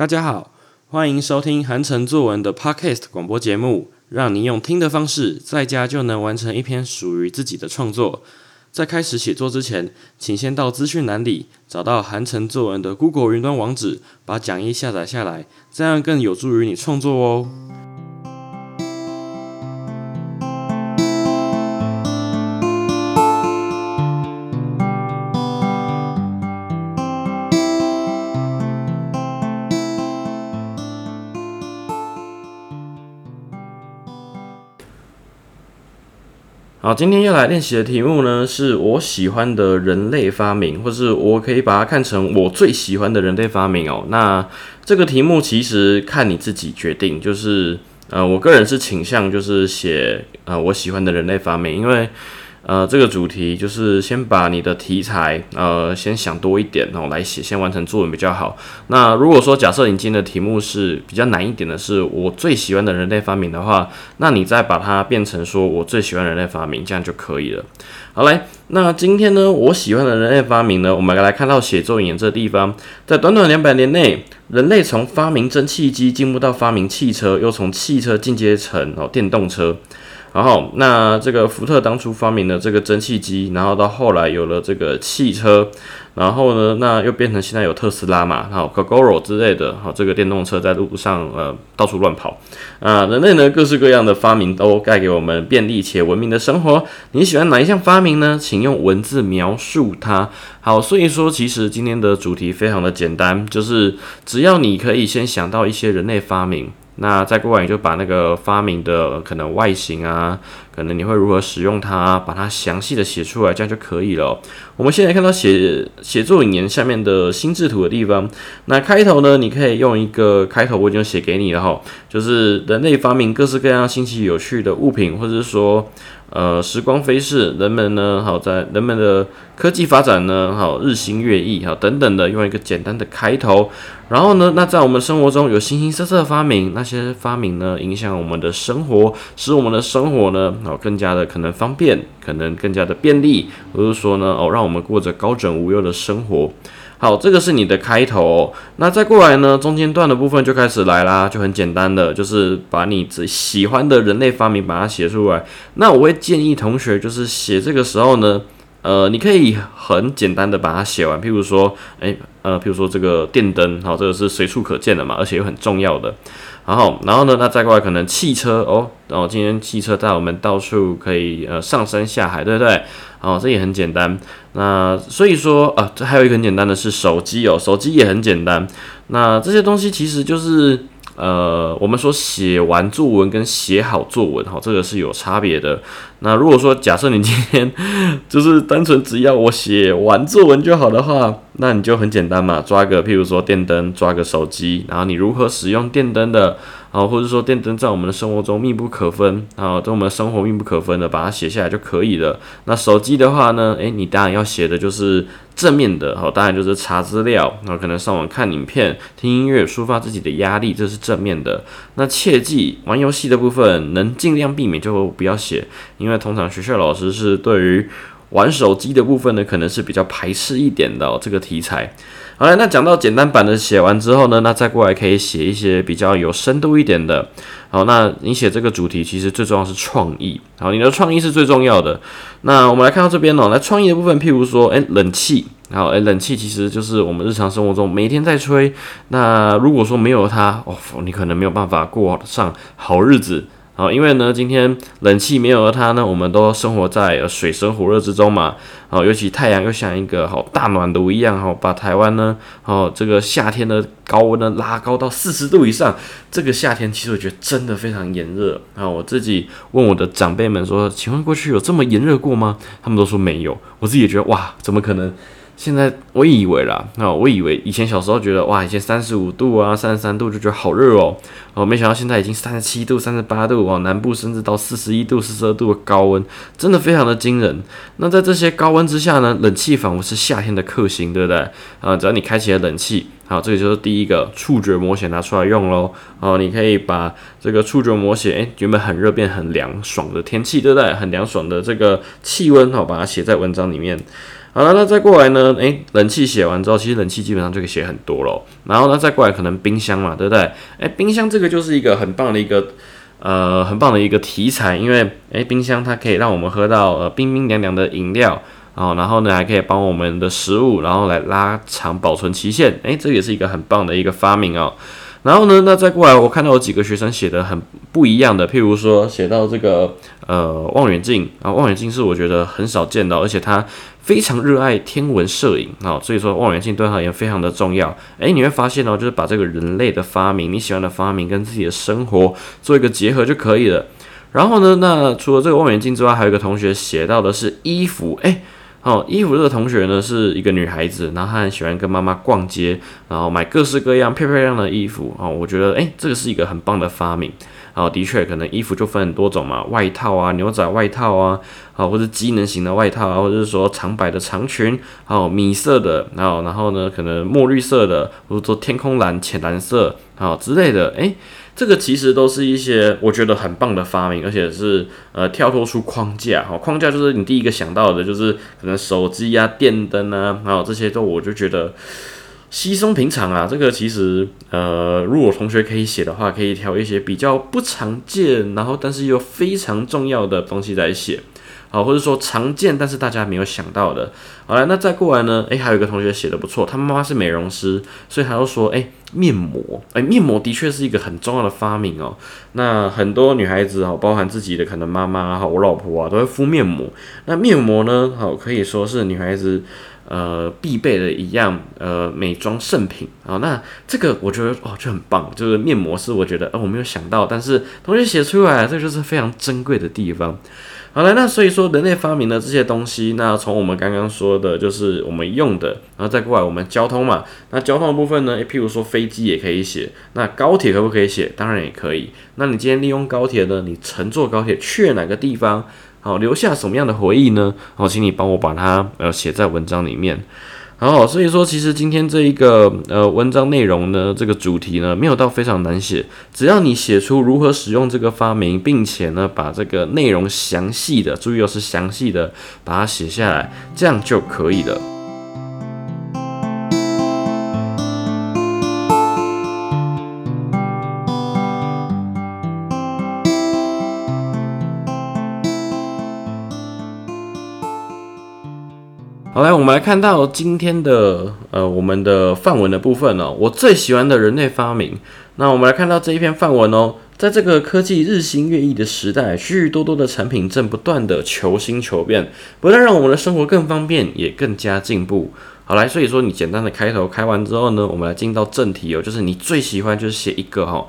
大家好，欢迎收听韩城作文的 Podcast 广播节目，让你用听的方式，在家就能完成一篇属于自己的创作。在开始写作之前，请先到资讯栏里找到韩城作文的 Google 云端网址，把讲义下载下来，这样更有助于你创作哦。好，今天要来练习的题目呢，是我喜欢的人类发明，或是我可以把它看成我最喜欢的人类发明哦。那这个题目其实看你自己决定，就是呃，我个人是倾向就是写呃我喜欢的人类发明，因为。呃，这个主题就是先把你的题材呃先想多一点，然后来写，先完成作文比较好。那如果说假设你今天的题目是比较难一点的，是我最喜欢的人类发明的话，那你再把它变成说我最喜欢人类发明，这样就可以了。好来，那今天呢，我喜欢的人类发明呢，我们来看到写作引言这地方，在短短两百年内，人类从发明蒸汽机进步到发明汽车，又从汽车进阶成哦电动车。然后，那这个福特当初发明了这个蒸汽机，然后到后来有了这个汽车，然后呢，那又变成现在有特斯拉嘛，然后 Gogoro 之类的，好，这个电动车在路上呃到处乱跑啊，人类呢各式各样的发明都带给我们便利且文明的生活。你喜欢哪一项发明呢？请用文字描述它。好，所以说其实今天的主题非常的简单，就是只要你可以先想到一些人类发明。那再过来，你就把那个发明的可能外形啊，可能你会如何使用它，把它详细的写出来，这样就可以了。我们现在看到写写作引言下面的心智图的地方，那开头呢，你可以用一个开头，我已经写给你了哈，就是人类发明各式各样新奇有趣的物品，或者是说。呃，时光飞逝，人们呢，好在人们的科技发展呢，好日新月异，好等等的，用一个简单的开头，然后呢，那在我们生活中有形形色色发明，那些发明呢，影响我们的生活，使我们的生活呢，好更加的可能方便，可能更加的便利，或者说呢，哦，让我们过着高枕无忧的生活。好，这个是你的开头。那再过来呢，中间段的部分就开始来啦，就很简单的，就是把你最喜欢的人类发明把它写出来。那我会建议同学，就是写这个时候呢，呃，你可以很简单的把它写完。譬如说，诶，呃，譬如说这个电灯，好，这个是随处可见的嘛，而且又很重要的。然后，然后呢，那再过来可能汽车哦，然后今天汽车带我们到处可以呃上山下海，对不对？哦，这也很简单。那所以说啊，这还有一个很简单的是手机哦，手机也很简单。那这些东西其实就是呃，我们说写完作文跟写好作文哈，这个是有差别的。那如果说假设你今天 就是单纯只要我写完作文就好的话，那你就很简单嘛，抓个譬如说电灯，抓个手机，然后你如何使用电灯的。好，或者说电灯在我们的生活中密不可分，啊，在我们的生活密不可分的，把它写下来就可以了。那手机的话呢，诶，你当然要写的就是正面的，好，当然就是查资料，然后可能上网看影片、听音乐、抒发自己的压力，这是正面的。那切记玩游戏的部分，能尽量避免就不要写，因为通常学校老师是对于玩手机的部分呢，可能是比较排斥一点的这个题材。好了，那讲到简单版的写完之后呢，那再过来可以写一些比较有深度一点的。好，那你写这个主题其实最重要是创意。好，你的创意是最重要的。那我们来看到这边哦，来创意的部分，譬如说，诶，冷气。好，诶，冷气其实就是我们日常生活中每天在吹。那如果说没有它，哦，你可能没有办法过上好日子。好，因为呢，今天冷气没有了它呢，我们都生活在水深火热之中嘛。好，尤其太阳又像一个好大暖炉一样，哈，把台湾呢，哦，这个夏天的高温呢拉高到四十度以上。这个夏天其实我觉得真的非常炎热啊。我自己问我的长辈们说，请问过去有这么炎热过吗？他们都说没有。我自己也觉得哇，怎么可能？现在我以为啦，那我以为以前小时候觉得哇，以前三十五度啊、三十三度就觉得好热哦，哦，没想到现在已经三十七度、三十八度哦，南部甚至到四十一度、四十二度的高温，真的非常的惊人。那在这些高温之下呢，冷气仿佛是夏天的克星，对不对？啊，只要你开启了冷气，好，这个就是第一个触觉模写拿出来用喽。哦，你可以把这个触觉模写，诶，原本很热变很凉爽的天气，对不对？很凉爽的这个气温，好，把它写在文章里面。好了，那再过来呢？诶，冷气写完之后，其实冷气基本上就可以写很多咯。然后呢，再过来可能冰箱嘛，对不对？诶，冰箱这个就是一个很棒的一个呃很棒的一个题材，因为诶，冰箱它可以让我们喝到呃冰冰凉凉的饮料。哦，然后呢，还可以帮我们的食物，然后来拉长保存期限。诶，这也是一个很棒的一个发明哦。然后呢，那再过来，我看到有几个学生写的很不一样的，譬如说写到这个呃望远镜啊，望远镜是我觉得很少见到，而且他非常热爱天文摄影啊，所以说望远镜对他也非常的重要。诶，你会发现哦，就是把这个人类的发明，你喜欢的发明跟自己的生活做一个结合就可以了。然后呢，那除了这个望远镜之外，还有一个同学写到的是衣服，诶。哦，衣服这个同学呢是一个女孩子，然后她很喜欢跟妈妈逛街，然后买各式各样漂漂亮的衣服。哦，我觉得诶，这个是一个很棒的发明。哦，的确，可能衣服就分很多种嘛，外套啊，牛仔外套啊，好，或者机能型的外套啊，或者是说长摆的长裙，还有，米色的，然后然后呢，可能墨绿色的，或者说天空蓝、浅蓝色，好之类的，诶。这个其实都是一些我觉得很棒的发明，而且是呃跳脱出框架哈，框架就是你第一个想到的，就是可能手机啊、电灯啊，还有这些都我就觉得稀松平常啊。这个其实呃，如果同学可以写的话，可以挑一些比较不常见，然后但是又非常重要的东西来写。好，或者说常见但是大家没有想到的，好了，那再过来呢？诶，还有一个同学写的不错，他妈妈是美容师，所以他又说，诶，面膜，诶，面膜的确是一个很重要的发明哦。那很多女孩子哦，包含自己的可能妈妈哈，我老婆啊，都会敷面膜。那面膜呢，好可以说是女孩子呃必备的一样呃美妆圣品啊。那这个我觉得哦就很棒，就是面膜是我觉得哦我没有想到，但是同学写出来，这就是非常珍贵的地方。好了，那所以说人类发明了这些东西，那从我们刚刚说的，就是我们用的，然后再过来我们交通嘛。那交通的部分呢？譬如说飞机也可以写，那高铁可不可以写？当然也可以。那你今天利用高铁呢？你乘坐高铁去哪个地方？好，留下什么样的回忆呢？好，请你帮我把它呃写在文章里面。好，所以说其实今天这一个呃文章内容呢，这个主题呢没有到非常难写，只要你写出如何使用这个发明，并且呢把这个内容详细的，注意哦是详细的把它写下来，这样就可以了。我们来看到今天的呃，我们的范文的部分哦。我最喜欢的人类发明。那我们来看到这一篇范文哦，在这个科技日新月异的时代，许许多多的产品正不断的求新求变，不但让我们的生活更方便，也更加进步。好，来，所以说你简单的开头开完之后呢，我们来进到正题哦，就是你最喜欢就是写一个哈。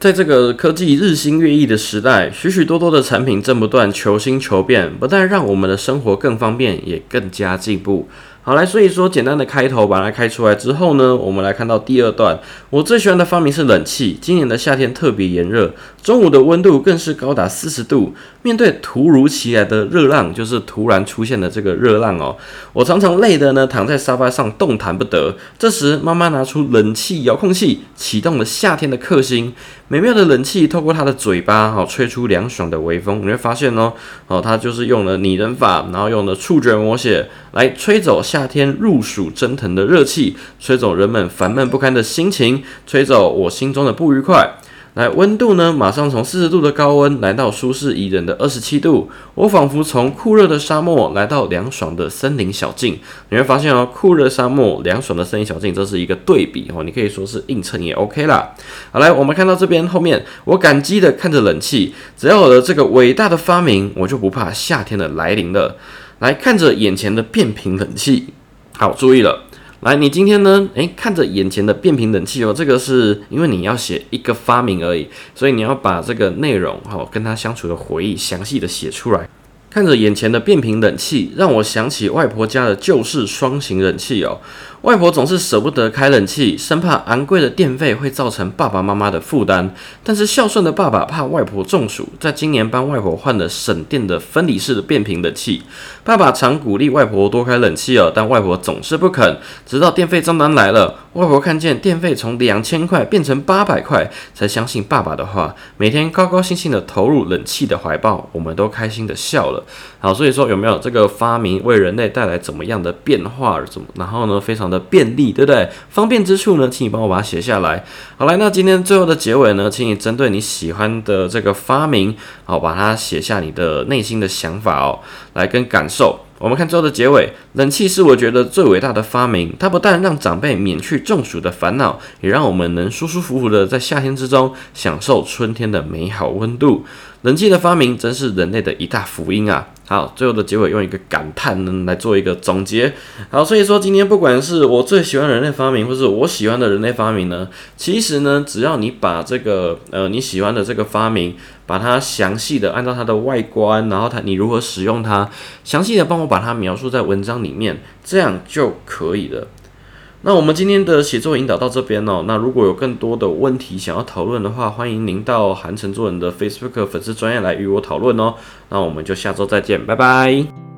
在这个科技日新月异的时代，许许多多的产品正不断求新求变，不但让我们的生活更方便，也更加进步。好来，所以说简单的开头把它开出来之后呢，我们来看到第二段。我最喜欢的发明是冷气。今年的夏天特别炎热，中午的温度更是高达四十度。面对突如其来的热浪，就是突然出现的这个热浪哦，我常常累的呢躺在沙发上动弹不得。这时妈妈拿出冷气遥控器，启动了夏天的克星。美妙的冷气透过它的嘴巴，好吹出凉爽的微风。你会发现哦，哦，它就是用了拟人法，然后用了触觉模写来吹走夏天入暑蒸腾的热气，吹走人们烦闷不堪的心情，吹走我心中的不愉快。来，温度呢？马上从四十度的高温来到舒适宜人的二十七度。我仿佛从酷热的沙漠来到凉爽的森林小径。你会发现哦，酷热沙漠、凉爽的森林小径，这是一个对比哦。你可以说是映衬也 OK 啦。好，来，我们看到这边后面，我感激的看着冷气。只要有了这个伟大的发明，我就不怕夏天的来临了。来看着眼前的变频冷气，好，注意了。来，你今天呢？诶，看着眼前的变频冷气哦，这个是因为你要写一个发明而已，所以你要把这个内容哈，跟他相处的回忆详细的写出来。看着眼前的变频冷气，让我想起外婆家的旧式双型冷气哦。外婆总是舍不得开冷气，生怕昂贵的电费会造成爸爸妈妈的负担。但是孝顺的爸爸怕外婆中暑，在今年帮外婆换了省电的分离式的变频冷气。爸爸常鼓励外婆多开冷气哦，但外婆总是不肯。直到电费账单来了，外婆看见电费从两千块变成八百块，才相信爸爸的话，每天高高兴兴的投入冷气的怀抱。我们都开心的笑了。好，所以说有没有这个发明为人类带来怎么样的变化？怎么？然后呢，非常的便利，对不对？方便之处呢，请你帮我把它写下来。好来，那今天最后的结尾呢，请你针对你喜欢的这个发明，好，把它写下你的内心的想法哦，来跟感受我们看最后的结尾，冷气是我觉得最伟大的发明。它不但让长辈免去中暑的烦恼，也让我们能舒舒服服的在夏天之中享受春天的美好温度。冷气的发明真是人类的一大福音啊！好，最后的结尾用一个感叹呢来做一个总结。好，所以说今天不管是我最喜欢人类发明，或是我喜欢的人类发明呢，其实呢，只要你把这个呃你喜欢的这个发明，把它详细的按照它的外观，然后它你如何使用它，详细的帮我把它描述在文章里面，这样就可以了。那我们今天的写作引导到这边哦。那如果有更多的问题想要讨论的话，欢迎您到韩城作人的 Facebook 粉丝专业来与我讨论哦。那我们就下周再见，拜拜。